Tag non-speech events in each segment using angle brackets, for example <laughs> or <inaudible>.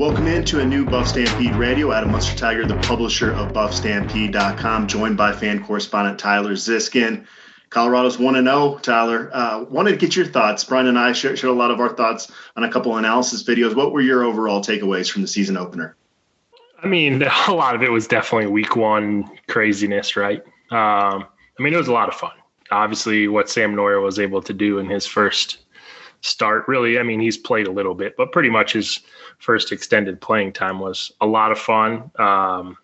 Welcome into a new Buff Stampede Radio. Adam Munsterteiger, the publisher of BuffStampede.com, joined by fan correspondent Tyler Ziskin. Colorado's 1 0. Tyler, uh, wanted to get your thoughts. Brian and I shared, shared a lot of our thoughts on a couple analysis videos. What were your overall takeaways from the season opener? I mean, <laughs> a lot of it was definitely week one craziness, right? Um, I mean, it was a lot of fun. Obviously, what Sam Noyer was able to do in his first start, really, I mean, he's played a little bit, but pretty much his first extended playing time was a lot of fun. Um,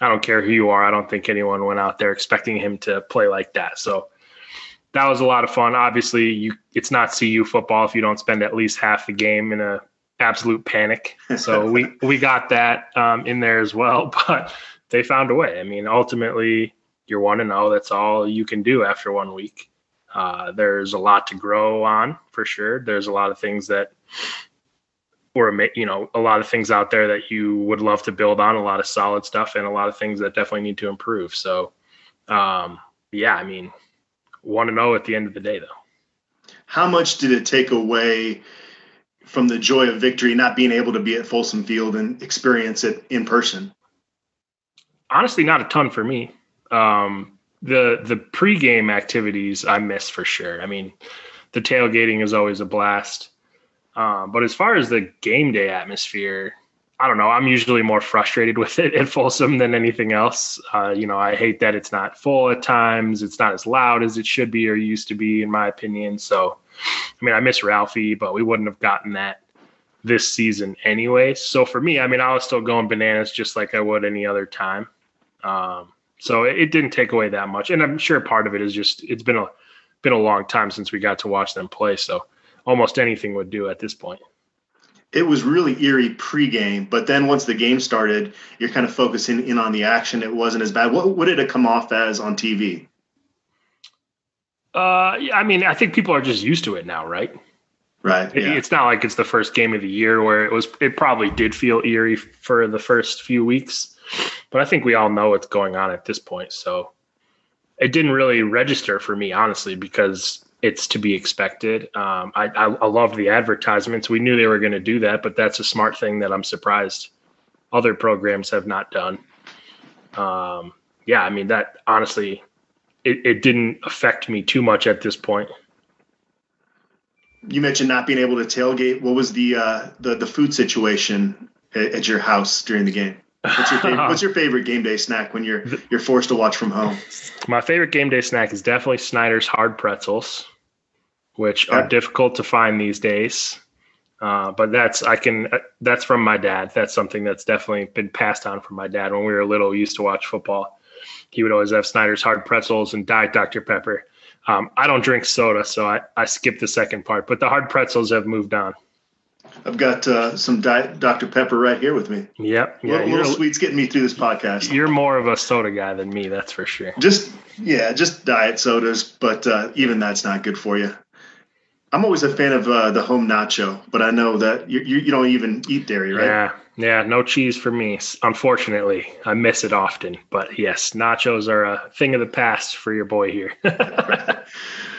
I don't care who you are. I don't think anyone went out there expecting him to play like that. So that was a lot of fun. Obviously, you it's not CU football if you don't spend at least half the game in a absolute panic. So <laughs> we we got that um, in there as well, <laughs> but they found a way. I mean, ultimately, you're one and zero. That's all you can do after one week. Uh, there's a lot to grow on for sure. There's a lot of things that or you know a lot of things out there that you would love to build on a lot of solid stuff and a lot of things that definitely need to improve. So um, yeah i mean want to know at the end of the day though. How much did it take away from the joy of victory not being able to be at folsom field and experience it in person? Honestly not a ton for me. Um, the the pregame activities i miss for sure i mean the tailgating is always a blast um, but as far as the game day atmosphere, I don't know. I'm usually more frustrated <laughs> with it at Folsom than anything else. Uh, you know, I hate that it's not full at times. It's not as loud as it should be or used to be, in my opinion. So, I mean, I miss Ralphie, but we wouldn't have gotten that this season anyway. So for me, I mean, I was still going bananas just like I would any other time. Um, so it, it didn't take away that much, and I'm sure part of it is just it's been a been a long time since we got to watch them play. So almost anything would do at this point. It was really eerie pregame, but then once the game started, you're kind of focusing in on the action. It wasn't as bad. What, what did it come off as on TV? Uh, I mean, I think people are just used to it now, right? Right. Yeah. It's not like it's the first game of the year where it was. It probably did feel eerie for the first few weeks, but I think we all know what's going on at this point. So it didn't really register for me, honestly, because it's to be expected. Um, I, I, I love the advertisements. We knew they were going to do that, but that's a smart thing that I'm surprised other programs have not done. Um, yeah, I mean that honestly, it, it didn't affect me too much at this point. You mentioned not being able to tailgate. What was the uh, the the food situation at, at your house during the game? What's your, favorite, what's your <laughs> favorite game day snack when you're you're forced to watch from home? My favorite game day snack is definitely Snyder's hard pretzels which are difficult to find these days. Uh, but that's I can uh, that's from my dad. That's something that's definitely been passed on from my dad. When we were little, we used to watch football. He would always have Snyder's hard pretzels and Diet Dr Pepper. Um, I don't drink soda, so I, I skip the second part. But the hard pretzels have moved on. I've got uh, some Diet Dr Pepper right here with me. Yep, yeah, little, little sweets getting me through this podcast. You're more of a soda guy than me, that's for sure. Just yeah, just diet sodas, but uh, even that's not good for you. I'm always a fan of uh, the home nacho, but I know that you, you, you don't even eat dairy, right? Yeah, yeah, no cheese for me. Unfortunately, I miss it often. But yes, nachos are a thing of the past for your boy here. <laughs> <laughs>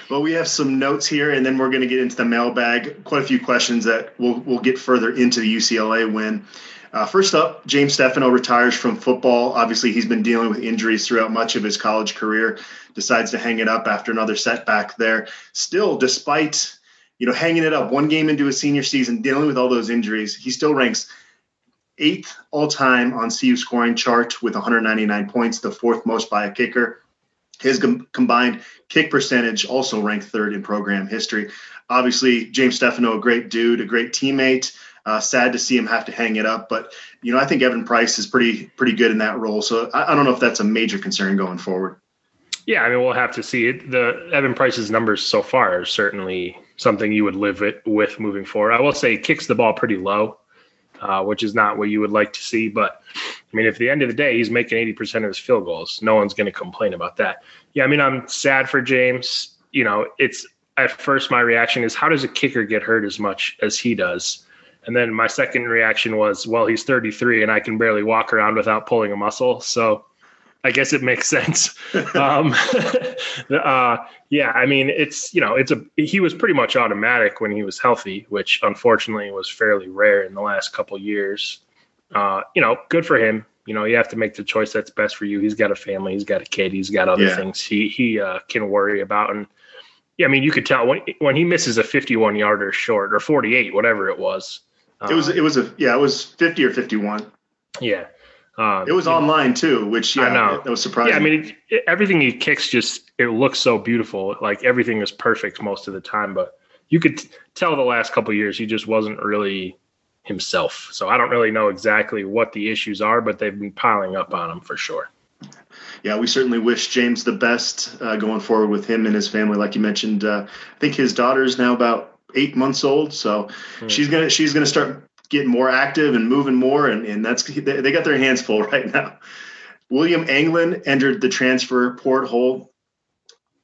well, we have some notes here, and then we're going to get into the mailbag. Quite a few questions that we'll we'll get further into the UCLA win. Uh, first up, James Stefanou retires from football. Obviously, he's been dealing with injuries throughout much of his college career. Decides to hang it up after another setback there. Still, despite you know, hanging it up one game into his senior season, dealing with all those injuries, he still ranks eighth all time on CU scoring chart with 199 points, the fourth most by a kicker. His com- combined kick percentage also ranked third in program history. Obviously, James Stefanou, a great dude, a great teammate. Uh, sad to see him have to hang it up, but you know I think Evan Price is pretty pretty good in that role. So I, I don't know if that's a major concern going forward. Yeah, I mean we'll have to see it. The Evan Price's numbers so far are certainly something you would live it with moving forward. I will say kicks the ball pretty low, uh, which is not what you would like to see. But I mean, if at the end of the day he's making 80% of his field goals, no one's going to complain about that. Yeah, I mean, I'm sad for James. You know, it's at first my reaction is how does a kicker get hurt as much as he does? And then my second reaction was, well, he's 33 and I can barely walk around without pulling a muscle. So I guess it makes sense. <laughs> um, <laughs> uh, yeah, I mean, it's you know, it's a he was pretty much automatic when he was healthy, which unfortunately was fairly rare in the last couple years. Uh, you know, good for him. You know, you have to make the choice that's best for you. He's got a family, he's got a kid, he's got other yeah. things he he uh, can worry about. And yeah, I mean, you could tell when when he misses a 51 yarder short or 48, whatever it was. It was it was a yeah, it was 50 or 51. Yeah. Uh, it was online too, which yeah, I know. that was surprising. Yeah, I mean, it, it, everything he kicks just it looks so beautiful. Like everything is perfect most of the time, but you could t- tell the last couple years he just wasn't really himself. So I don't really know exactly what the issues are, but they've been piling up on him for sure. Yeah, we certainly wish James the best uh, going forward with him and his family. Like you mentioned, uh, I think his daughter is now about eight months old, so mm. she's gonna she's gonna start getting more active and moving more, and, and that's they got their hands full <laughs> right now. William Anglin entered the transfer portal.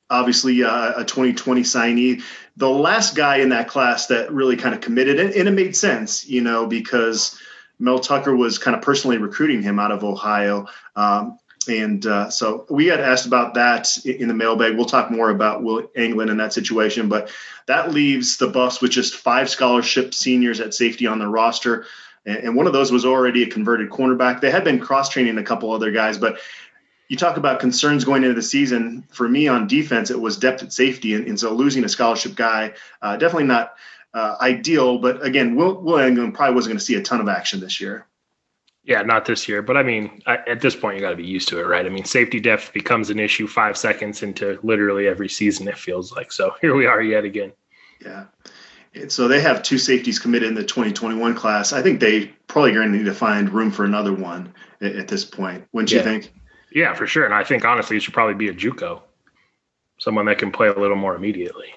Obviously, uh, a 2020 signee. The last guy in that class that really kind of committed, and, and it made sense, you know, because Mel Tucker was kind of personally recruiting him out of Ohio. Um, and uh, so we got asked about that in the mailbag. We'll talk more about Will Anglin in that situation, but that leaves the Buffs with just five scholarship seniors at safety on the roster. And one of those was already a converted cornerback. They had been cross training a couple other guys, but you talk about concerns going into the season. For me on defense, it was depth at safety. And, and so losing a scholarship guy, uh, definitely not uh, ideal. But again, Will, Will Anglin probably wasn't going to see a ton of action this year. Yeah, not this year, but I mean, at this point, you got to be used to it, right? I mean, safety depth becomes an issue five seconds into literally every season. It feels like so. <laughs> Here we are yet again. Yeah, and so they have two safeties committed in the 2021 class. I think they probably are going to need to find room for another one at, at this point. Wouldn't yeah. you think? Yeah, for sure. And I think honestly, it should probably be a JUCO, someone that can play a little more immediately.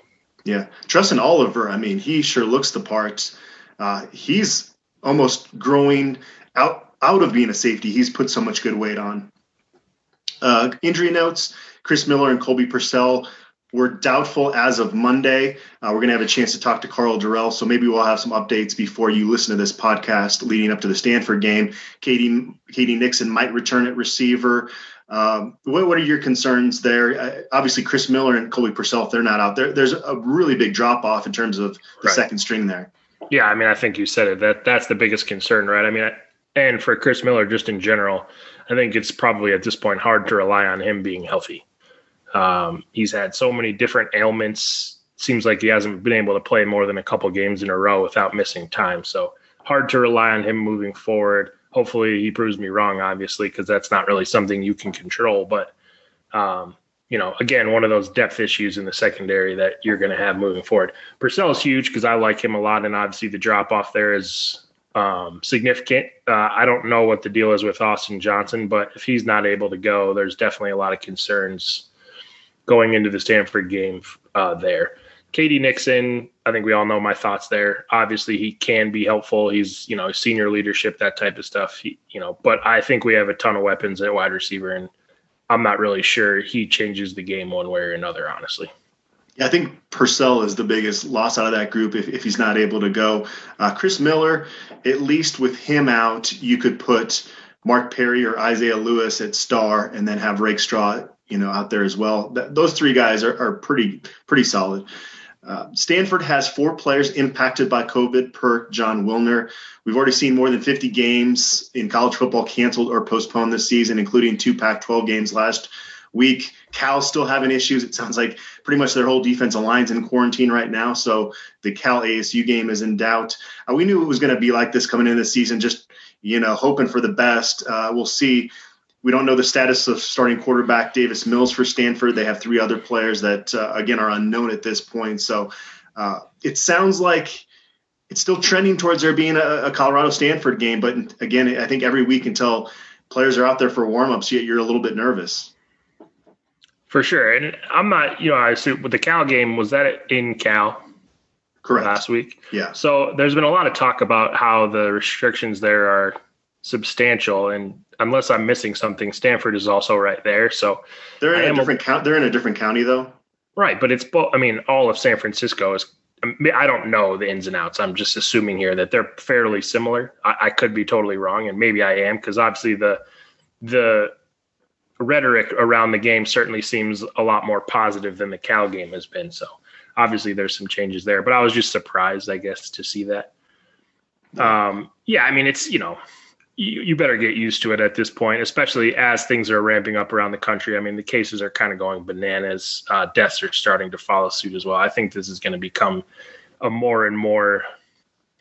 Yeah, Trustin Oliver. I mean, he sure looks the part. Uh, he's almost growing out out of being a safety, he's put so much good weight on. Uh, injury notes Chris Miller and Colby Pursell were doubtful as of Monday. Uh, we're going to have a chance to talk to Karl Dorrell, so maybe we'll have some updates before you listen to this podcast leading up to the Stanford game. Katie, KD Nixon might return at receiver. Um, what, what, are your concerns there? Uh, obviously, Chris Miller and Colby Pursell, if they're not out there, there's a really big drop off in terms of the right. second string there. Yeah, I mean, I think you said it. That that's the biggest concern, right? I mean, and for Chris Miller, just in general, I think it's probably at this point hard to rely on him being healthy. Um, he's had so many different ailments. Seems like he hasn't been able to play more than a couple games in a row without missing time. So hard to rely on him moving forward. Hopefully, he proves me wrong, obviously, because that's not really something you can control. But um, you know, again, one of those depth issues in the secondary that you're going to have moving forward. Pursell is huge because I like him a lot, and obviously the drop off there is um, significant. Uh, I don't know what the deal is with Austin Johnson, but if he's not able to go, there's definitely a lot of concerns going into the Stanford game uh, there. KD Nixon, I think we all know my thoughts there. Obviously, he can be helpful. He's, you know, senior leadership, that type of stuff. He, you know, but I think we have a ton of weapons at wide receiver, and I'm not really sure he changes the game one way or another, honestly. Yeah, I think Pursell is the biggest loss out of that group if, if he's not able to go. Uh, Chris Miller, at least with him out, you could put Mark Perry or Isaiah Lewis at star and then have Rakestraw, you know, out there as well. Th- those three guys are, are pretty pretty solid. Uh, Stanford has four players impacted by COVID per Jon Wilner. We've already seen more than 50 games in college football canceled or postponed this season, including two Pac 12 games last week. Cal's still having issues. It sounds like pretty much their whole defensive line's in quarantine right now. So the Cal ASU game is in doubt. Uh, we knew it was going to be like this coming into the season, just, you know, hoping for the best. Uh, we'll see. We don't know the status of starting quarterback Davis Mills for Stanford. They have three other players that, uh, again, are unknown at this point. So uh, it sounds like it's still trending towards there being a, a Colorado Stanford game. But again, I think every week until players are out there for warmups, yet you're a little bit nervous. For sure. And I'm not, you know, I assume with the Cal game, was that in Cal? Correct. Last week? Yeah. So there's been a lot of talk about how the restrictions there are substantial. And unless I'm missing something, Stanford is also right there. So they're in a different county. They're in a different county though. Right. But it's both, I mean, all of San Francisco is I don't know the ins and outs. I'm just assuming here that they're fairly similar. I, I could be totally wrong, and maybe I am because obviously the the rhetoric around the game certainly seems a lot more positive than the Cal game has been. So obviously there's some changes there, but I was just surprised, I guess, to see that. Um, yeah, I mean, it's, you know, you, you better get used to it at this point, especially as things are ramping up around the country. I mean, the cases are kind of going bananas. Uh, deaths are starting to follow suit as well. I think this is going to become a more and more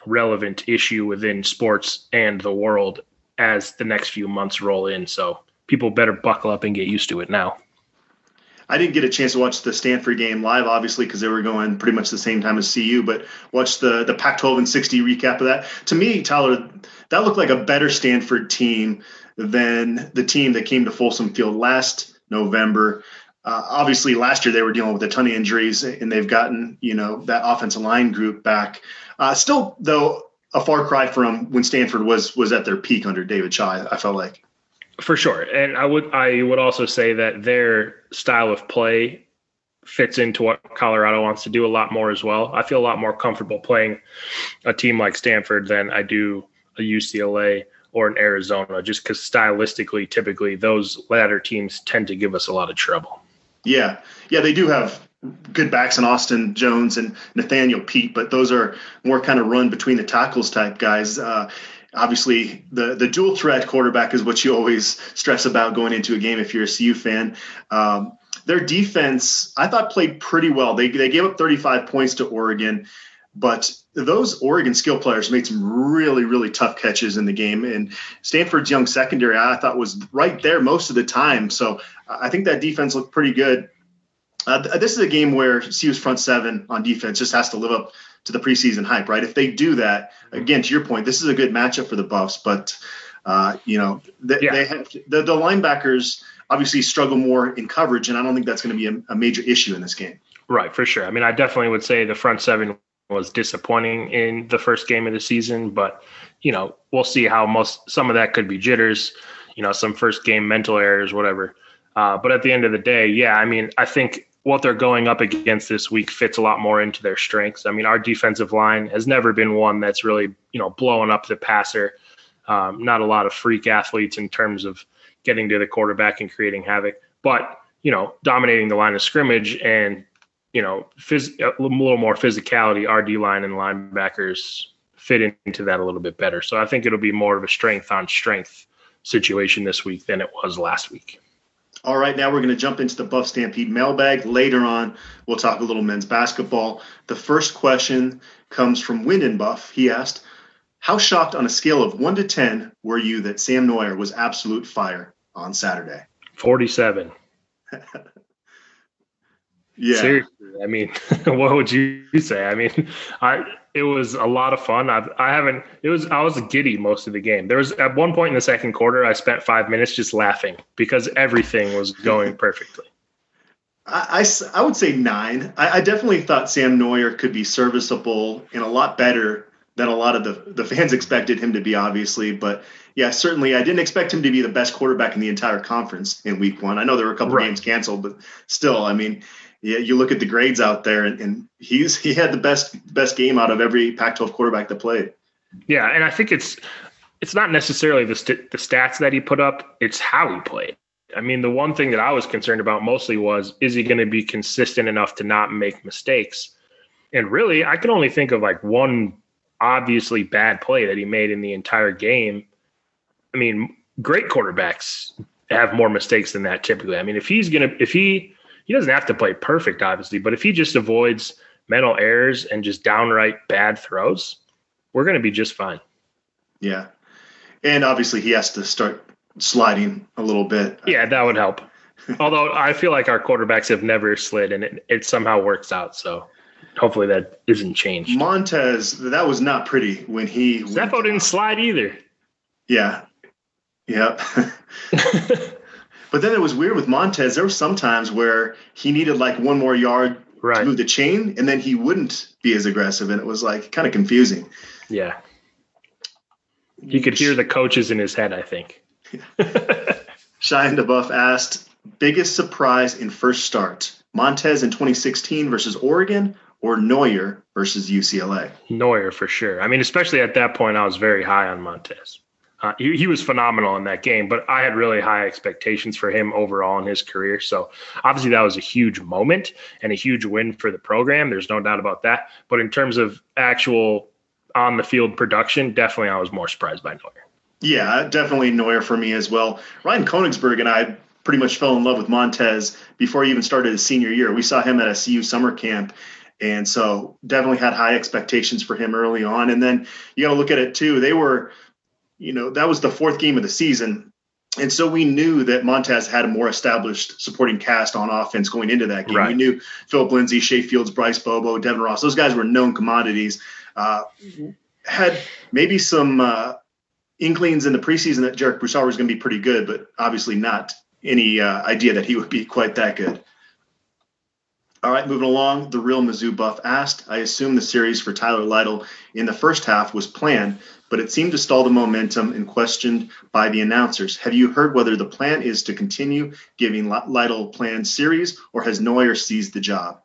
relevant issue within sports and the world as the next few months roll in. So people better buckle up and get used to it now. I didn't get a chance to watch the Stanford game live, obviously, because they were going pretty much the same time as CU. But watch the the Pac-12 and 60 recap of that. To me, Tyler, that looked like a better Stanford team than the team that came to Folsom Field last November. Uh, obviously, last year they were dealing with a ton of injuries, and they've gotten you know that offensive line group back. Uh, still, though, a far cry from when Stanford was was at their peak under David Shaw. I felt like for sure, and I would I would also say that their style of play fits into what Colorado wants to do a lot more as well. I feel a lot more comfortable playing a team like Stanford than I do a UCLA or an Arizona, just because stylistically, typically those latter teams tend to give us a lot of trouble. Yeah, yeah, they do have good backs in Austin Jones and Nathaniel Peat, but those are more kind of run between the tackles type guys. Uh, obviously, the the dual threat quarterback is what you always stress about going into a game if you're a CU fan. Um, their defense, I thought, played pretty well. They they gave up 35 points to Oregon, but those Oregon skill players made some really, really tough catches in the game. And Stanford's young secondary, I thought, was right there most of the time. So I think that defense looked pretty good. Uh, this is a game where CU's front seven on defense just has to live up to the preseason hype, right? If they do that, again, to your point, this is a good matchup for the Buffs, but uh, you know they, yeah. they have the, the, linebackers obviously struggle more in coverage, and I don't think that's going to be a, a major issue in this game. Right, for sure. I mean, I definitely would say the front seven was disappointing in the first game of the season, but you know we'll see how most some of that could be jitters, you know, some first game mental errors, whatever. Uh, but at the end of the day, yeah, I mean, I think what they're going up against this week fits a lot more into their strengths. I mean, our defensive line has never been one that's really, you know, blowing up the passer. Um, not a lot of freak athletes in terms of getting to the quarterback and creating havoc, but you know, dominating the line of scrimmage and you know, phys- a little more physicality. Our D line and linebackers fit into that a little bit better. So I think it'll be more of a strength on strength situation this week than it was last week. All right, now we're going to jump into the Buff Stampede mailbag. Later on, we'll talk a little men's basketball. The first question comes from Wyndon Buff. He asked, How shocked on a scale of 1 to 10 were you that Sam Noyer was absolute fire on Saturday? 47. <laughs> yeah. Seriously, I mean, <laughs> what would you say? I mean, I it was a lot of fun. I've, I haven't. It was I was giddy most of the game. There was at one point in the second quarter, I spent five minutes just laughing because everything was going <laughs> perfectly. I, I, I would say nine. I, I, definitely thought Sam Noyer could be serviceable and a lot better than a lot of the, the fans <laughs> expected him to be, obviously. But yeah, certainly I didn't expect him to be the best quarterback in the entire conference in week one. I know there were a couple right. games canceled, but still, I mean, yeah, you look at the grades out there, and, and he's he had the best best game out of every Pac-12 quarterback that played. Yeah, and I think it's it's not necessarily the st- the stats that he put up; it's how he played. I mean, the one thing that I was concerned about mostly was is he going to be consistent enough to not make mistakes? And really, I can only think of like one obviously bad play that he made in the entire game. I mean, great quarterbacks have more mistakes than that typically. I mean, if he's gonna if he he doesn't have to play perfect, obviously, but if he just avoids mental errors and just downright bad throws, we're going to be just fine. Yeah. And obviously, he has to start sliding a little bit. Yeah, that would help. <laughs> Although I feel like our quarterbacks have never slid and it, it somehow works out. So hopefully that isn't changed. Montez, that was not pretty when he. Sefo didn't slide either. Yeah. Yep. <laughs> <laughs> But then it was weird with Montez. There were some times where he needed like one more yard right. to move the chain, and then he wouldn't be as aggressive, and it was like kind of confusing. Yeah, he could hear the coaches in his head. I think. <laughs> Shine DeBuff asked, "Biggest surprise in first start: Montez in 2016 versus Oregon, or Noyer versus UCLA?" Noyer for sure. I mean, especially at that point, I was very high on Montez. Uh, he, he was phenomenal in that game, but I had really high expectations for him overall in his career. So obviously that was a huge moment and a huge win for the program. There's no doubt about that. But in terms of actual on the field production, definitely I was more surprised by Noyer. Yeah, definitely Noyer for me as well. Ryan Koenigsberg and I pretty much fell in love with Montez before he even started his senior year. We saw him at a CU summer camp. And so definitely had high expectations for him early on. And then you got to look at it too. They were – you know, that was the fourth game of the season. And so we knew that Montez had a more established supporting cast on offense going into that game. Right. We knew Phillip Lindsay, Shay Fields, Bryce Bobo, Devin Ross, those guys were known commodities. Uh, had maybe some uh, inklings in the preseason that Jarek Broussard was going to be pretty good, but obviously not any uh, idea that he would be quite that good. All right, moving along. The real Mizzou buff asked, I assume the series for Tyler Lytle in the first half was planned, but it seemed to stall the momentum and questioned by the announcers. Have you heard whether the plan is to continue giving Lytle planned series or has Noyer seized the job?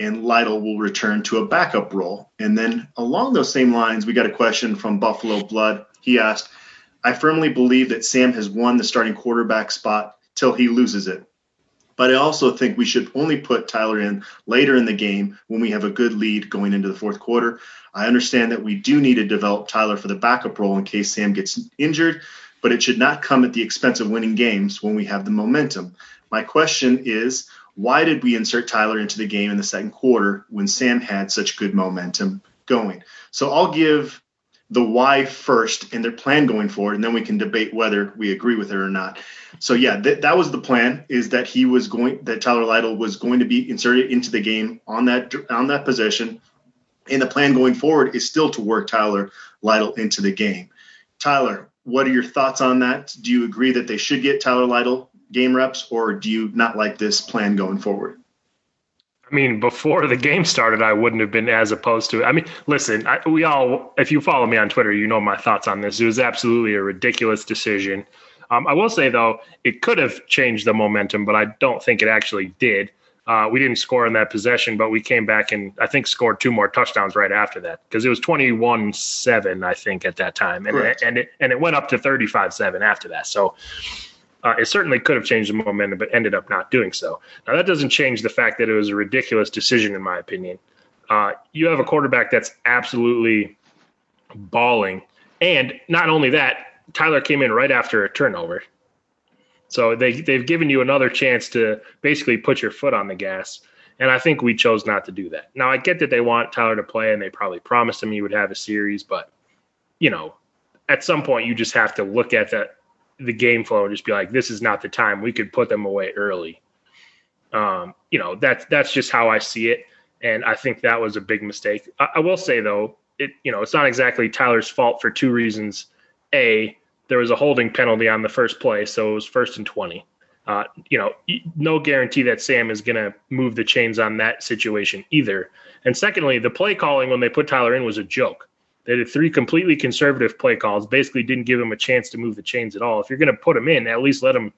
And Lytle will return to a backup role. And then along those same lines, we got a question from Buffalo Blood. He asked, I firmly believe that Sam has won the starting quarterback spot till he loses it. But I also think we should only put Tyler in later in the game when we have a good lead going into the fourth quarter. I understand that we do need to develop Tyler for the backup role in case Sam gets injured, but it should not come at the expense of winning games when we have the momentum. My question is why did we insert Tyler into the game in the second quarter when Sam had such good momentum going? So I'll give the why first and their plan going forward, and then we can debate whether we agree with it or not. So yeah, th- that was the plan: is that he was going, that Tyler Lytle was going to be inserted into the game on that on that position, and the plan going forward is still to work Tyler Lytle into the game. Tyler, what are your thoughts on that? Do you agree that they should get Tyler Lytle game reps, or do you not like this plan going forward? I mean, before the game started, I wouldn't have been as opposed to it. I mean, listen, I, we all, if you follow me on Twitter, you know my thoughts on this. It was absolutely a ridiculous decision. Um, I will say, though, it could have changed the momentum, but I don't think it actually did. Uh, we didn't score in that possession, but we came back and I think scored two more touchdowns right after that because it was 21 7, I think, at that time. And, it, and, it, and it went up to 35 7 after that. So, uh, it certainly could have changed the momentum, but ended up not doing so. Now, that doesn't change the fact that it was a ridiculous decision, in my opinion. Uh, you have a quarterback that's absolutely balling. And not only that, Tyler came in right after a turnover. So they, they've given you another chance to basically put your foot on the gas. And I think we chose not to do that. Now, I get that they want Tyler to play and they probably promised him he would have a series, but, you know, at some point you just have to look at that the game flow and just be like, this is not the time. We could put them away early. Um, you know, that's that's just how I see it, and I think that was a big mistake. I, I will say though, it you know, it's not exactly Tyler's fault for two reasons. A, there was a holding penalty on the first play, so it was first and twenty. Uh, you know, no guarantee that Sam is going to move the chains on that situation either. And secondly, the play calling when they put Tyler in was a joke. They three completely conservative play calls, basically didn't give him a chance to move the chains at all. If you're going to put him in, at least let him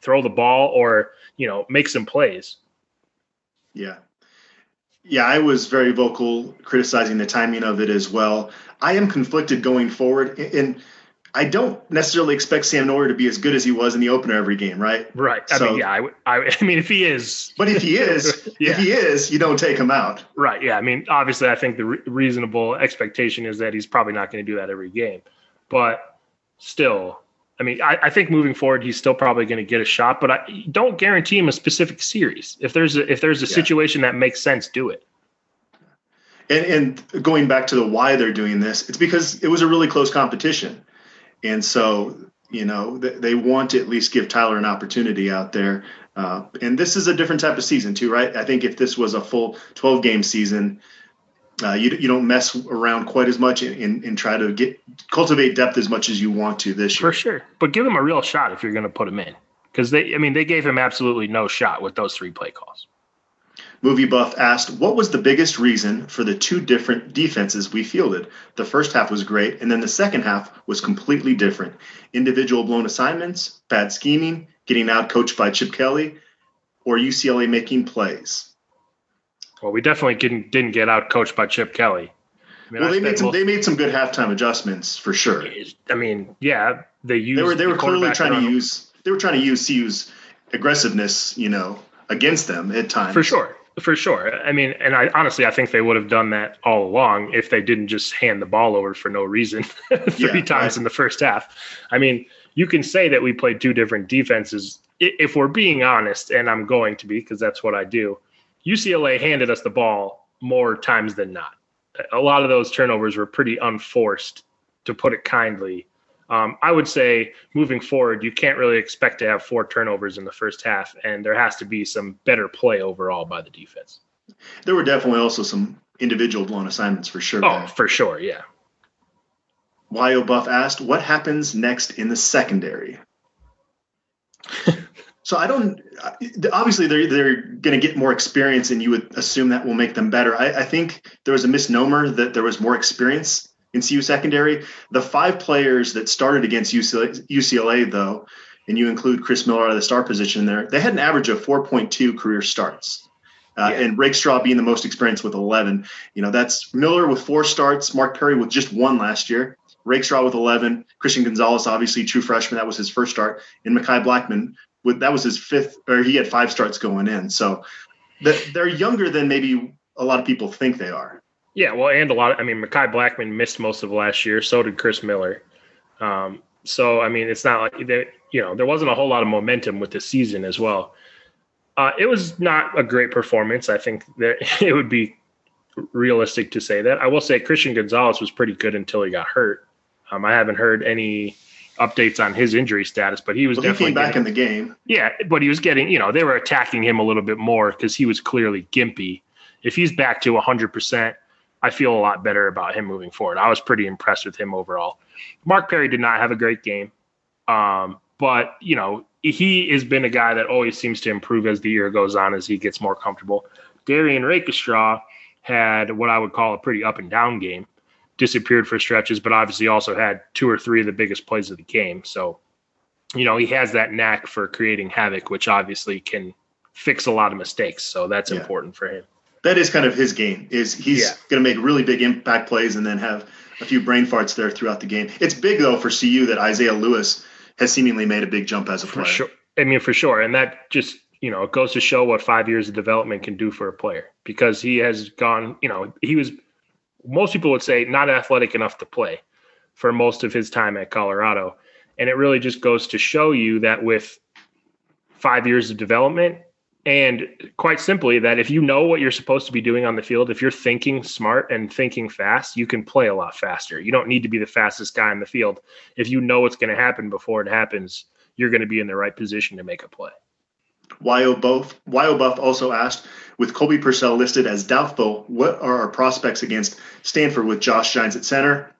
throw the ball or, you know, make some plays. Yeah. Yeah, I was very vocal criticizing the timing of it as well. I am conflicted going forward. And I don't necessarily expect Sam Noyer to be as good as he was in the opener every game, right? Right. I so, mean, yeah. I, I, I, mean, if he is, but if he is, yeah. <laughs> if he is, you don't take him out. Right. Yeah. I mean, obviously, I think the re- reasonable expectation is that he's probably not going to do that every game, but still, I mean, I, I think moving forward, he's still probably going to get a shot, but I don't guarantee him a specific series. If there's a, if there's a yeah. situation that makes sense, do it. And, and going back to the why they're doing this, it's because it was a really close competition and so you know they want to at least give Tyler an opportunity out there. Uh, and this is a different type of season too, right? I think if this was a full 12 game season, uh, you, you don't mess around quite as much and, and, and, try to get cultivate depth as much as you want to this year. For sure, but give him a real shot if you're going to put him in, because they, I mean, they gave him absolutely no shot with those three play calls. Movie Buff asked, What was the biggest reason for the two different defenses we fielded? The first half was great, and then the second half was completely different. Individual blown assignments, bad scheming, getting out coached by Chip Kelly, or UCLA making plays? Well, we definitely didn't, didn't get out coached by Chip Kelly. I mean, well, they made some. Most, they made some good halftime adjustments for sure. I mean, yeah, they used. They were they were clearly trying to use. They were trying to use CU's aggressiveness, you know, against them at times. For sure, for sure. I mean, and I honestly, I think they would have done that all along if they didn't just hand the ball over for no reason <laughs> three yeah, times right. in the first half. I mean, you can say that we played two different defenses if we're being honest, and I'm going to be because that's what I do. UCLA handed us the ball more times than not. A lot of those turnovers were pretty unforced, to put it kindly. Um, I would say moving forward, you can't really expect to have four turnovers in the first half, and there has to be some better play overall by the defense. There were definitely also some individual blown assignments for sure. Oh, for sure, yeah. Wyo Buff asked, "What happens next in the secondary?" <laughs> so I don't. Obviously, they're they're going to get more experience, and you would assume that will make them better. I, I think there was a misnomer that there was more experience in CU secondary. The five players that started against UCLA, UCLA, though, and you include Chris Miller out of the star position there, they had an average of 4.2 career starts. Uh, yeah. And Rakestraw being the most experienced with 11. You know, that's Miller with four starts, Mark Perry with just one last year, Rakestraw with 11, Christian Gonzalez, obviously true freshman, that was his first start, and Mekhi Blackmon with that was his fifth, or he had five starts going in. So the, they're younger than maybe a lot of people think they are. Yeah, well, and a lot. Of, I mean, Mekhi Blackmon missed most of last year. So did Chris Miller. Um, so I mean, it's not like they, you know there wasn't a whole lot of momentum with the season as well. Uh, it was not a great performance. I think that <laughs> it would be realistic to say that. I will say Christian Gonzalez was pretty good until he got hurt. Um, I haven't heard any updates on his injury status, but he was well, definitely he back getting, in the game. Yeah, but he was getting, you know, they were attacking him a little bit more because he was clearly gimpy. If he's back to 100%, I feel a lot better about him moving forward. I was pretty impressed with him overall. Mark Perry did not have a great game, um, but you know he has been a guy that always seems to improve as the year goes on as he gets more comfortable. Derrion Rakestraw had what I would call a pretty up and down game, disappeared for stretches, but obviously also had two or three of the biggest plays of the game. So, you know, he has that knack for creating havoc, which obviously can fix a lot of mistakes. So that's yeah. important for him that is kind of his game. Is he's yeah. going to make really big impact plays and then have a few brain farts there throughout the game. It's big though for CU that Isaiah Lewis has seemingly made a big jump as a for player. Sure. I mean, for sure, and that just you know it goes to show what five years of development can do for a player because he has gone. You know, he was most people would say not athletic enough to play for most of his time at Colorado, and it really just goes to show you that with five years of development and quite simply, that if you know what you're supposed to be doing on the field, if you're thinking smart and thinking fast, you can play a lot faster. You don't need to be the fastest guy in the field. If you know what's going to happen before it happens, you're going to be in the right position to make a play. Wyo Buff, Wyo Buff also asked, with Colby Pursell listed as doubtful, what are our prospects against Stanford with Josh Jynes at center?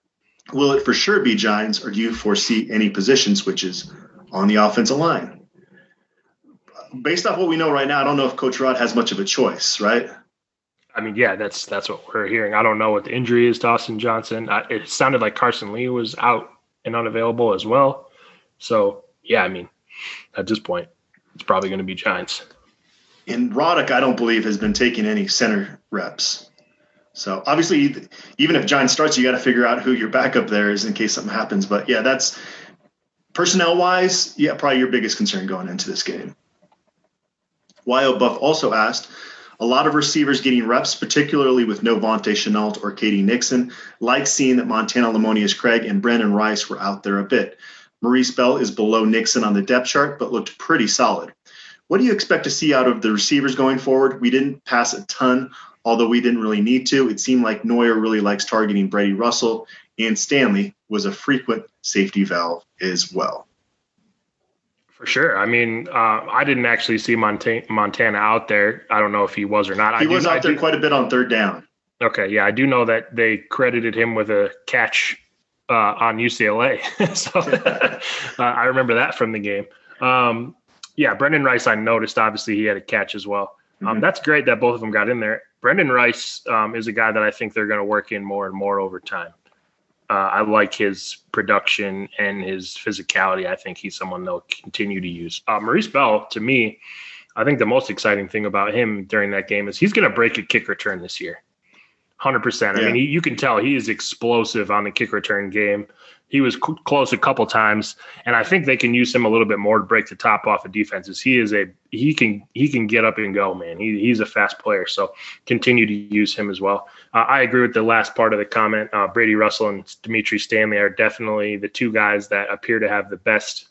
Will it for sure be Jynes, or do you foresee any position switches on the offensive line? Based off what we know right now, I don't know if Coach Rod has much of a choice, right? I mean, yeah, that's that's what we're hearing. I don't know what the injury is to Austin Johnson. I, it sounded like Carson Lee was out and unavailable as well. So yeah, I mean, at this point, it's probably going to be Jynes. And Roddick, I don't believe has been taking any center reps. So obviously, even if Jynes starts, you got to figure out who your backup there is in case something happens. But yeah, that's personnel wise, yeah, probably your biggest concern going into this game. Wyo Buff also asked, a lot of receivers getting reps, particularly with no Vontae Shenault or KD Nixon. Like seeing that Montana Lemonious Craig and Brenden Rice were out there a bit. Maurice Bell is below Nixon on the depth chart, but looked pretty solid. What do you expect to see out of the receivers going forward? We didn't pass a ton, although we didn't really need to. It seemed like Noyer really likes targeting Brady Russell, and Stanley was a frequent safety valve as well. For sure. I mean, uh, I didn't actually see Montana, Montana out there. I don't know if he was or not. He I was do, out there quite a bit on third down. Okay, yeah, I do know that they credited him with a catch uh, on UCLA, <laughs> so <laughs> uh, I remember that from the game. Um, yeah, Brenden Rice, I noticed. Obviously, he had a catch as well. Um, mm-hmm. That's great that both of them got in there. Brenden Rice um, is a guy that I think they're going to work in more and more over time. Uh, I like his production and his physicality. I think he's someone they'll continue to use. Uh, Maurice Bell, to me, I think the most exciting thing about him during that game is he's going to break a kick return this year. Hundred percent. I mean, he, you can tell he is explosive on the kick return game. He was c- close a couple times, and I think they can use him a little bit more to break the top off of defenses. He is a he can he can get up and go, man. He, he's a fast player, so continue to use him as well. Uh, I agree with the last part of the comment. Uh, Brady Russell and Dimitri Stanley are definitely the two guys that appear to have the best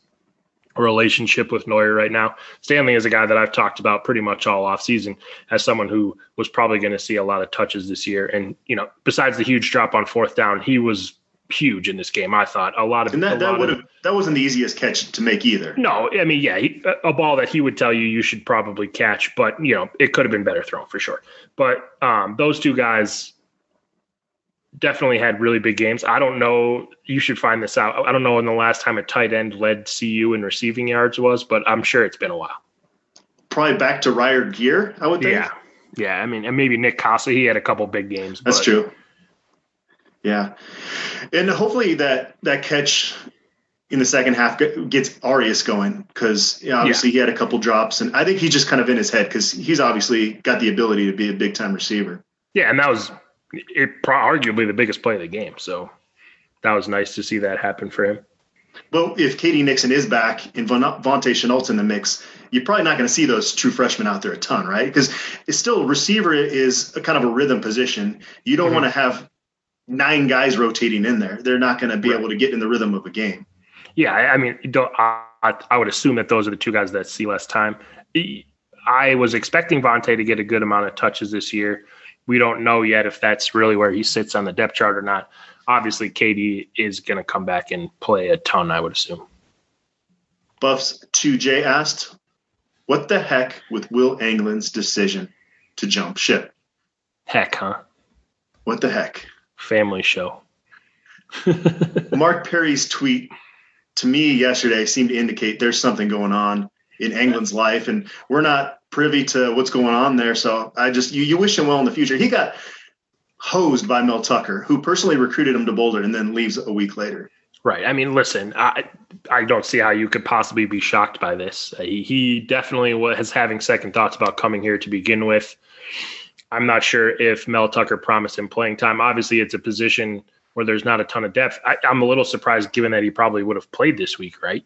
relationship with Noyer right now. Stanley is a guy that I've talked about pretty much all offseason as someone who was probably going to see a lot of touches this year. And, you know, besides the huge drop on fourth down, he was huge in this game. I thought a lot of and that, that would have that wasn't the easiest catch to make either. No, I mean, yeah, he, a ball that he would tell you you should probably catch, but you know, it could have been better thrown for sure. But um, those two guys definitely had really big games. I don't know. You should find this out. I don't know when the last time a tight end led CU in receiving yards was, but I'm sure it's been a while. Probably back to Riar Geer, I would think. Yeah, yeah. I mean, and maybe Nick Kasa. He had a couple big games. That's but. true. Yeah, and hopefully that that catch in the second half gets Arias going because you know, obviously yeah. he had a couple drops, and I think he's just kind of in his head because he's obviously got the ability to be a big time receiver. Yeah, and that was it, arguably the biggest play of the game. So that was nice to see that happen for him. Well, if KD Nixon is back and Vontae Shenault's in the mix, you're probably not going to see those true freshmen out there a ton, right? Because it's still receiver is a kind of a rhythm position. You don't mm-hmm. want to have nine guys rotating in there. They're not going to be right. able to get in the rhythm of a game. Yeah, I mean, I, I would assume that those are the two guys that see less time. I was expecting Vontae to get a good amount of touches this year we don't know yet if that's really where he sits on the depth chart or not. Obviously, KD is going to come back and play a ton, I would assume. Buffs 2J asked, What the heck with Will Anglin's decision to jump ship? Heck, huh? What the heck? Family show. <laughs> Mark Perry's tweet to me yesterday seemed to indicate there's something going on in Anglin's life, and we're not privy to what's going on there. So I just you, you wish him well in the future. He got hosed by Mel Tucker, who personally recruited him to Boulder and then leaves a week later. Right. I mean, listen, I I don't see how you could possibly be shocked by this. Uh, he, he definitely was having second thoughts about coming here to begin with. I'm not sure if Mel Tucker promised him playing time. Obviously, it's a position where there's not a ton of depth. I, am a little surprised, given that he probably would have played this week, right?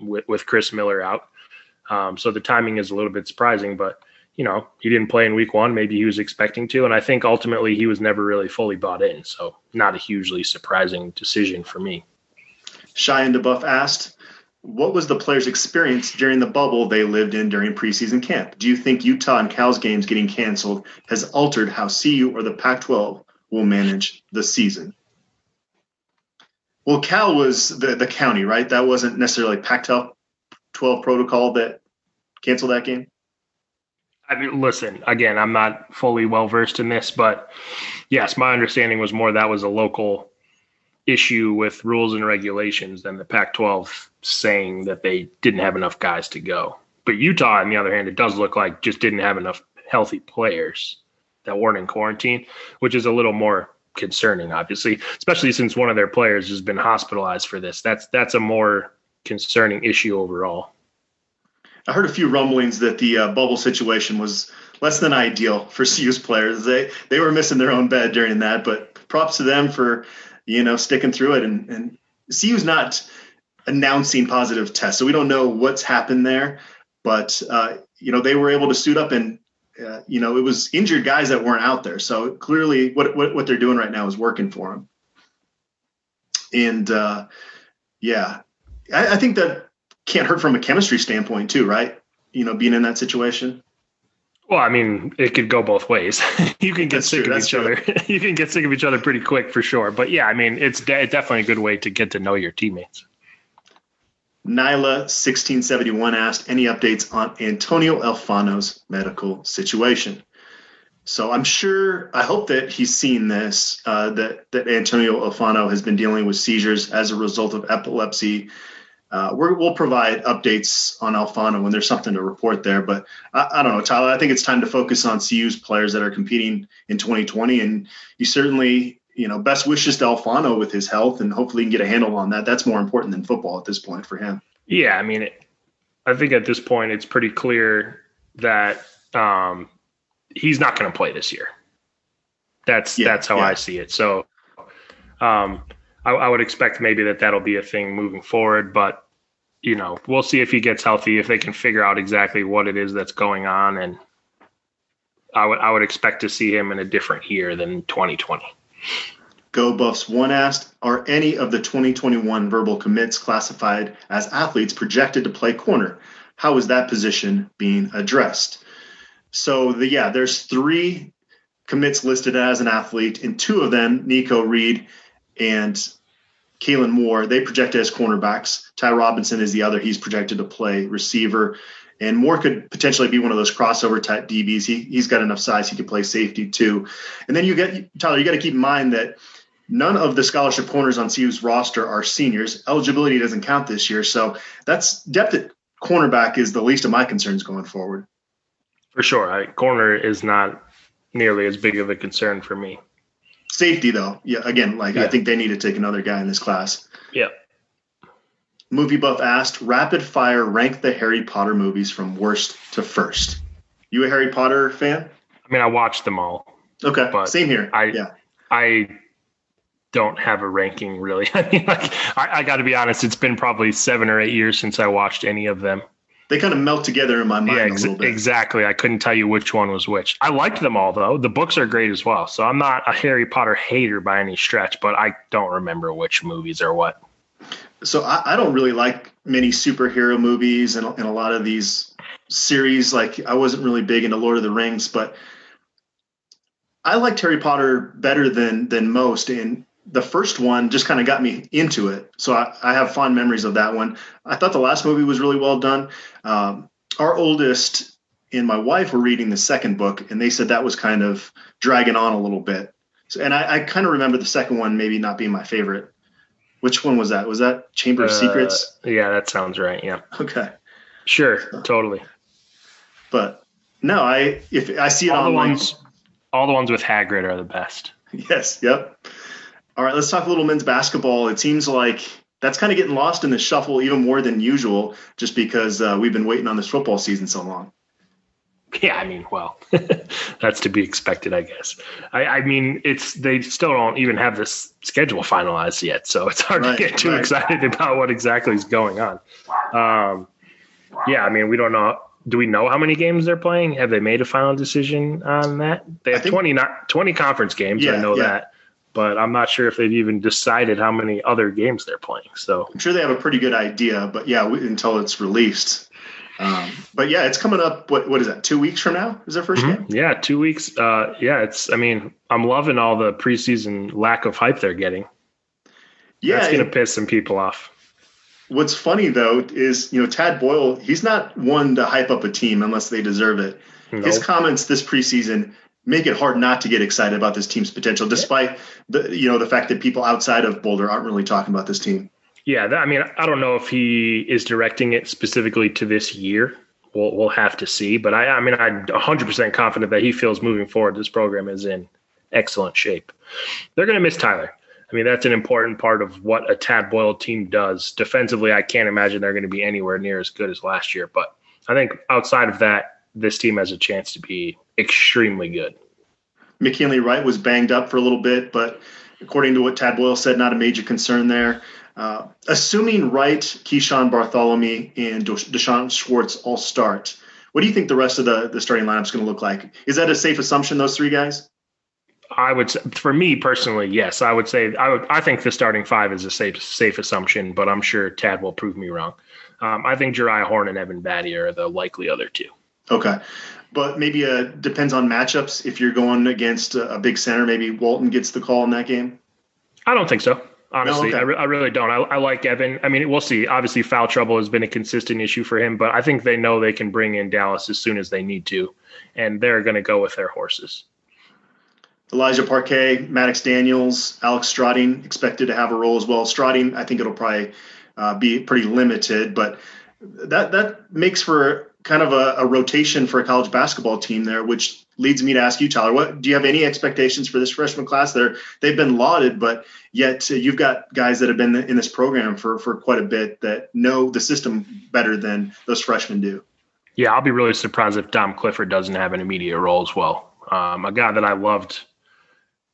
With with Chris Miller out. Um, so the timing is a little bit surprising, but you know, he didn't play in week one. Maybe he was expecting to. And I think ultimately he was never really fully bought in. So not a hugely surprising decision for me. Cheyenne DeBuff asked, what was the players' experience during the bubble they lived in during preseason camp? Do you think Utah and Cal's games getting canceled has altered how CU or the Pac 12 will manage the season? Well, Cal was the, the county, right? That wasn't necessarily Pac 12 12 protocol that canceled that game? I mean, listen, again, I'm not fully well versed in this, but yes, my understanding was more that was a local issue with rules and regulations than the Pac 12 saying that they didn't have enough guys to go. But Utah, on the other hand, it does look like just didn't have enough healthy players that weren't in quarantine, which is a little more concerning, obviously, especially since one of their players has been hospitalized for this. That's that's a more concerning issue overall. I heard a few rumblings that the uh, bubble situation was less than ideal for <laughs> CU's players. They they were missing their own bed during that, but props to them for you know sticking through it. And and CU's not announcing positive tests, so we don't know what's happened there. But uh, you know they were able to suit up, and uh, you know it was injured guys that weren't out there. So clearly, what what, what they're doing right now is working for them. And uh, yeah, I, I think that can't hurt from a chemistry standpoint too, right? You know, being in that situation. Well, I mean, it could go both ways. <laughs> you can get That's sick true. of each true. other. <laughs> you can get sick of each other pretty quick for sure. But yeah, I mean, it's de- definitely a good way to get to know your teammates. Nyla 1671 asked any updates on Antonio Alfano's medical situation. So I'm sure, I hope that he's seen this, uh, that, that Antonio Alfano has been dealing with seizures as a result of epilepsy uh, we will provide updates on Alfano when there's something to report there. But I, I, don't know, Tyler. I think it's time to focus on CU's players that are competing in 2020, and you certainly, you know, best wishes to Alfano with his health, and hopefully he can get a handle on that. That's more important than football at this point for him. Yeah, I mean, it, I think at this point it's pretty clear that um, he's not going to play this year. That's yeah, that's how yeah. I see it. So, um, I, I would expect maybe that that'll be a thing moving forward, but you know, we'll see if he gets healthy, if they can figure out exactly what it is that's going on, and I would I would expect to see him in a different year than 2020. Go Buffs one asked, are any of the 2021 verbal commits classified as athletes projected to play corner? How is that position being addressed? So the yeah, there's three commits listed as an athlete, and two of them, Nikko Reed and Kalen Moore, they projected as cornerbacks. Ty Robinson is the other. He's projected to play receiver. And Moore could potentially be one of those crossover type DBs. He, he's got enough size. He could play safety too. And then you get, Tyler, you got to keep in mind that none of the scholarship corners on CU's roster are seniors. Eligibility doesn't count this year. So that's depth at cornerback is the least of my concerns going forward. For sure. I, corner is not nearly as big of a concern for me. Safety, though, yeah. Again, like yeah. I think they need to take another guy in this class. Yeah. Movie buff asked, rapid fire rank the Harry Potter movies from worst to first. You a Harry Potter fan? I mean, I watched them all. Okay, but same here. I yeah. I don't have a ranking really. <laughs> I mean, like, I, I got to be honest. It's been probably seven or eight years since I watched any of them they kind of melt together in my mind yeah, ex- a little bit. Exactly. I couldn't tell you which one was which. I liked them all though. The books are great as well. So I'm not a Harry Potter hater by any stretch, but I don't remember which movies are what. So I, I don't really like many superhero movies and, and a lot of these series. Like I wasn't really big into Lord of the Rings, but I liked Harry Potter better than than most. And the first one just kind of got me into it. So I, I, have fond memories of that one. I thought the last movie was really well done. Um, our oldest and my wife were reading the second book, and they said that was kind of dragging on a little bit. So, and I, I kind of remember the second one maybe not being my favorite. Which one was that? Was that Chamber of uh, Secrets? Yeah, that sounds right. Yeah. Okay. Sure, so, totally. But no, I if I see it all the ones, all the ones with Hagrid are the best. <laughs> Yes. Yep. All right, let's talk a little men's basketball. It seems like that's kind of getting lost in the shuffle even more than usual, just because uh, we've been waiting on this football season so long. Yeah, I mean, well, <laughs> that's to be expected, I guess. I, I, mean, it's they still don't even have this schedule finalized yet, so it's hard right, to get too right. excited about what exactly is going on. Um, yeah, I mean, we don't know. Do we know how many games they're playing? Have they made a final decision on that? They have think, 20, not, 20 conference games. Yeah, I know yeah. that but I'm not sure if they've even decided how many other games they're playing. So I'm sure they have a pretty good idea, but yeah, until it's released. Um, but yeah, it's coming up. What what is that? Two weeks from now is their 1st mm-hmm. game. Yeah, two weeks. Uh, yeah, it's. I mean, I'm loving all the preseason lack of hype they're getting. Yeah, that's gonna piss some people off. What's funny though is you know Tad Boyle. He's not one to hype up a team unless they deserve it. Nope. His comments this preseason make it hard not to get excited about this team's potential, despite the you know the fact that people outside of Boulder aren't really talking about this team. Yeah, that, I mean, I don't know if he is directing it specifically to this year. We'll we'll have to see, but I I mean, I'm 100% confident that he feels moving forward this program is in excellent shape. They're going to miss Tyler. I mean, that's an important part of what a Tad Boyle team does. Defensively, I can't imagine they're going to be anywhere near as good as last year, but I think outside of that, this team has a chance to be extremely good. McKinley Wright was banged up for a little bit, but according to what Tad Boyle said, not a major concern there. Uh, assuming Wright, Keeshawn Barthelemy, and D'Shawn Schwartz all start, what do you think the rest of the, the starting lineup is going to look like? Is that a safe assumption, those three guys? I would, for me personally, yes. I would say I would. I think the starting five is a safe safe assumption, but I'm sure Tad will prove me wrong. Um, I think Jeriah Horne and Evan Battey are the likely other two. Okay but maybe uh, depends on matchups. If you're going against a, a, big center, maybe Walton gets the call in that game. I don't think so. Honestly, no, okay. I, re- I, really don't. I, I, like Evan. I mean, we'll see. Obviously, foul trouble has been a consistent issue for him, but I think they know they can bring in Dallas as soon as they need to, and they're going to go with their horses. Elijah Parquet, Maddox Daniels, Alex Strating expected to have a role as well. Strauding, I think it'll probably uh, be pretty limited, but that that makes for kind of a, a, rotation for a college basketball team there, which leads me to ask you, Tyler, what do you have any expectations for this freshman class? There, they've been lauded, but yet uh, you've got guys that have been in this program for for quite a bit that know the system better than those freshmen do. Yeah, I'll be really surprised if Dom Clifford doesn't have an immediate role as well. Um, a guy that I loved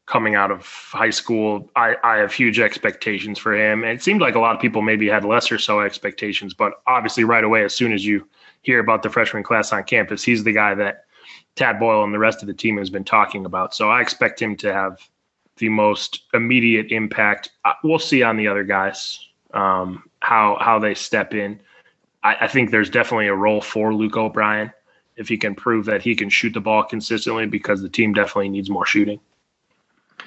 coming out of high school. I, I have huge expectations for him. And it seemed like a lot of people maybe had less or so expectations, but obviously right away, as soon as you hear about the freshman class on campus, he's the guy that Tad Boyle and the rest of the team has been talking about. So I expect him to have the most immediate impact. Uh, we'll see on the other guys um, how how they step in. I, I think there's definitely a role for Luke O'Brien if he can prove that he can shoot the ball consistently because the team definitely needs more shooting.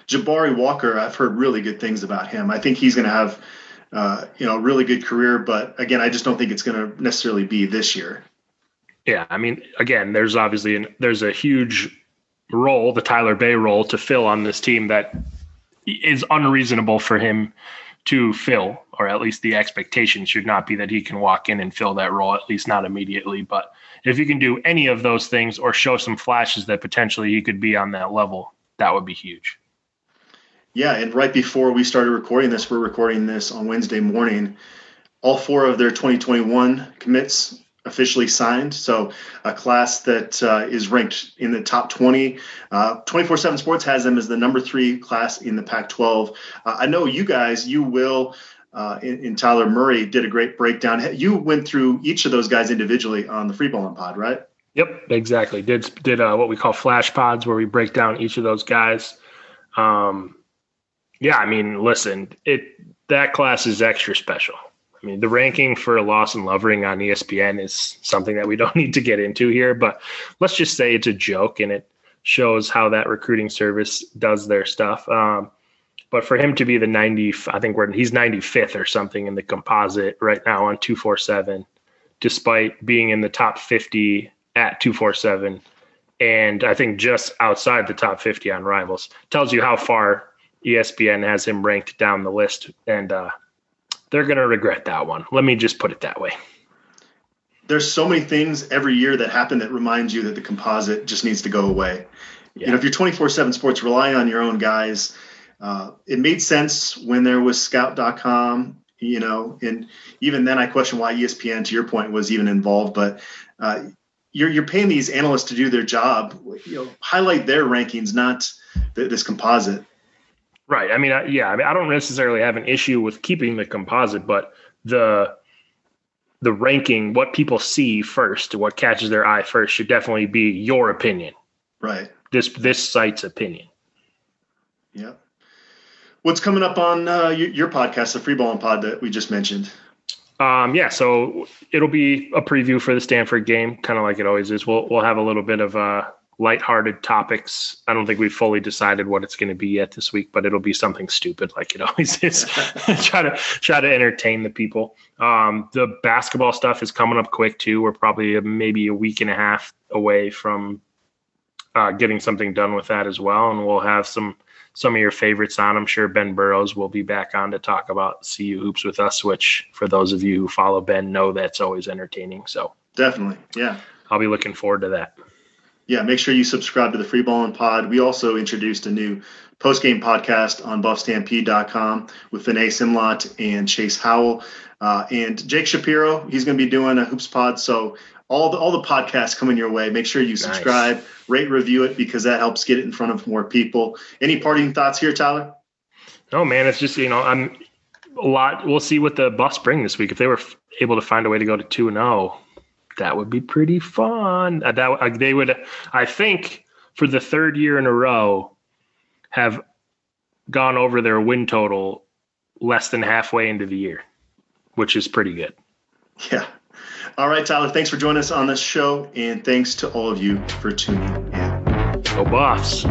Jabari Walker, I've heard really good things about him. I think he's going to have, uh, you know, really good career. But again, I just don't think it's going to necessarily be this year. Yeah, I mean, again, there's obviously an, there's a huge role, the Tyler Bey role, to fill on this team that is unreasonable for him to fill, or at least the expectation should not be that he can walk in and fill that role, at least not immediately. But if he can do any of those things or show some flashes that potentially he could be on that level, that would be huge. Yeah, and right before we started recording this, we're recording this on Wednesday morning. All four of their 2021 commits officially signed. So a class that uh, is ranked in the top 20. Uh, 24/7 Sports has them as the number three class in the Pac-12. Uh, I know you guys, you will. Uh, in, in, Tyler Murray did a great breakdown. You went through each of those guys individually on the free balling pod, right? Yep, exactly. Did did uh, what we call flash pods, where we break down each of those guys. Um, yeah, I mean, listen, it that class is extra special. I mean, the ranking for Lawson Lovering on ESPN is something that we <laughs> don't need to get into here, but let's just say it's a joke and it shows how that recruiting service does their stuff. Um, but for him to be the 90, I think we're, he's 95th or something in the composite right now on 247, despite being in the top 50 at 247. And I think just outside the top 50 on rivals tells you how far ESPN has him ranked down the list, and uh, they're going to regret that one. Let me just put it that way. There's so many things every year that happen that remind you that the composite just needs to go away. Yeah. You know, if you're 24/7 Sports, rely on your own guys. Uh, it made sense when there was Scout.com. You know, and even then, I question why ESPN, to your point, was even involved. But uh, you're you're paying these analysts to do their job. You know, highlight their rankings, not th- this composite. Right. I mean, I, yeah. I mean, I don't necessarily have an issue with keeping the composite, but the the ranking, what people see first, what catches their eye first, should definitely be your opinion. Right. This this site's opinion. Yeah. What's coming up on uh, your, your podcast, the Free Balling Pod that we just mentioned? Um, yeah, so it'll be a preview for the Stanford game, kind of like it always is. We'll we'll have a little bit of uh, lighthearted topics. I don't think we've fully decided what it's going to be yet this week, but it'll be something stupid like it always is. try to try to entertain the people. Um, the basketball stuff is coming up quick too. We're probably maybe a week and a half away from uh, getting something done with that as well, and we'll have some some of your favorites on. I'm sure Ben Burrows will be back on to talk about CU hoops with us, which for those of you who follow Ben know that's always entertaining. So definitely, yeah, I'll be looking forward to that yeah, make sure you subscribe to the Free Ballin' Pod. We also introduced a new post game podcast on buffstampede.com with Vinay Simlot and Chase Howell. Uh, and Jake Shapiro, he's going to be doing a Hoops Pod. So all the all the podcasts coming your way. Make sure you subscribe, nice. rate, review it because that helps get it in front of more people. Any parting thoughts here, Tyler? No, man. It's just you know I'm a lot. We'll see what the Buffs bring this week. If they were able to find a way to go to two and zero, oh, that would be pretty fun. Uh, that uh, they would, I think, for the third year in a row, have gone over their win total less than halfway into the year, which is pretty good. Yeah. All right, Tyler. Thanks for joining us on this show, and thanks to all of you for tuning in. Go Buffs.